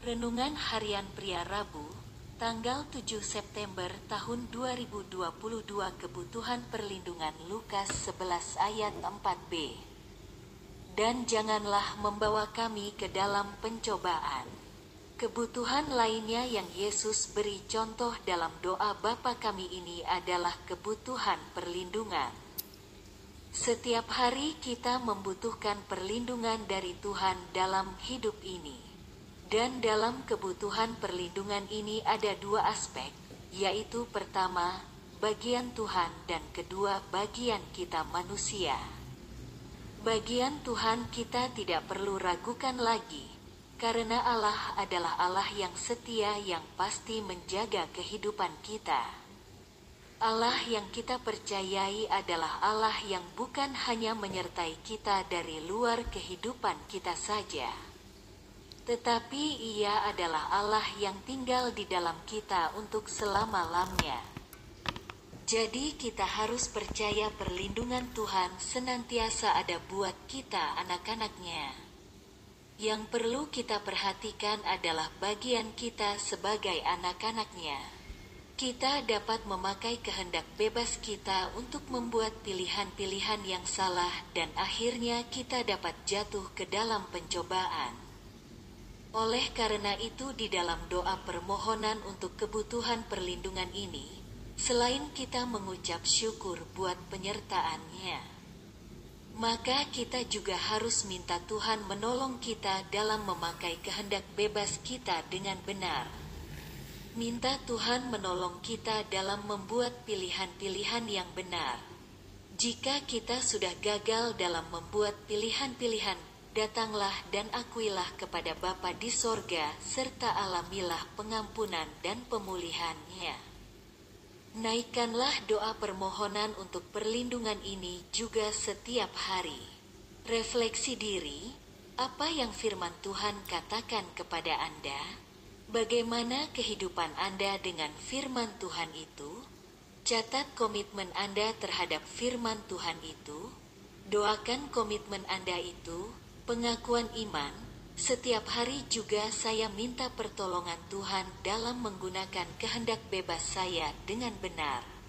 Renungan Harian Pria Rabu, tanggal 7 September tahun 2022 Kebutuhan Perlindungan Lukas 11 ayat 4b. Dan janganlah membawa kami ke dalam pencobaan. Kebutuhan lainnya yang Yesus beri contoh dalam doa Bapa kami ini adalah kebutuhan perlindungan. Setiap hari kita membutuhkan perlindungan dari Tuhan dalam hidup ini. Dan dalam kebutuhan perlindungan ini ada dua aspek, yaitu pertama, bagian Tuhan dan kedua, bagian kita manusia. Bagian Tuhan kita tidak perlu ragukan lagi, karena Allah adalah Allah yang setia yang pasti menjaga kehidupan kita. Allah yang kita percayai adalah Allah yang bukan hanya menyertai kita dari luar kehidupan kita saja tetapi Ia adalah Allah yang tinggal di dalam kita untuk selama-lamanya. Jadi, kita harus percaya perlindungan Tuhan senantiasa ada buat kita, anak-anaknya. Yang perlu kita perhatikan adalah bagian kita sebagai anak-anaknya. Kita dapat memakai kehendak bebas kita untuk membuat pilihan-pilihan yang salah, dan akhirnya kita dapat jatuh ke dalam pencobaan. Oleh karena itu, di dalam doa permohonan untuk kebutuhan perlindungan ini, selain kita mengucap syukur buat penyertaannya, maka kita juga harus minta Tuhan menolong kita dalam memakai kehendak bebas kita dengan benar. Minta Tuhan menolong kita dalam membuat pilihan-pilihan yang benar. Jika kita sudah gagal dalam membuat pilihan-pilihan datanglah dan akuilah kepada Bapa di sorga, serta alamilah pengampunan dan pemulihannya. Naikkanlah doa permohonan untuk perlindungan ini juga setiap hari. Refleksi diri, apa yang firman Tuhan katakan kepada Anda? Bagaimana kehidupan Anda dengan firman Tuhan itu? Catat komitmen Anda terhadap firman Tuhan itu. Doakan komitmen Anda itu pengakuan iman, setiap hari juga saya minta pertolongan Tuhan dalam menggunakan kehendak bebas saya dengan benar.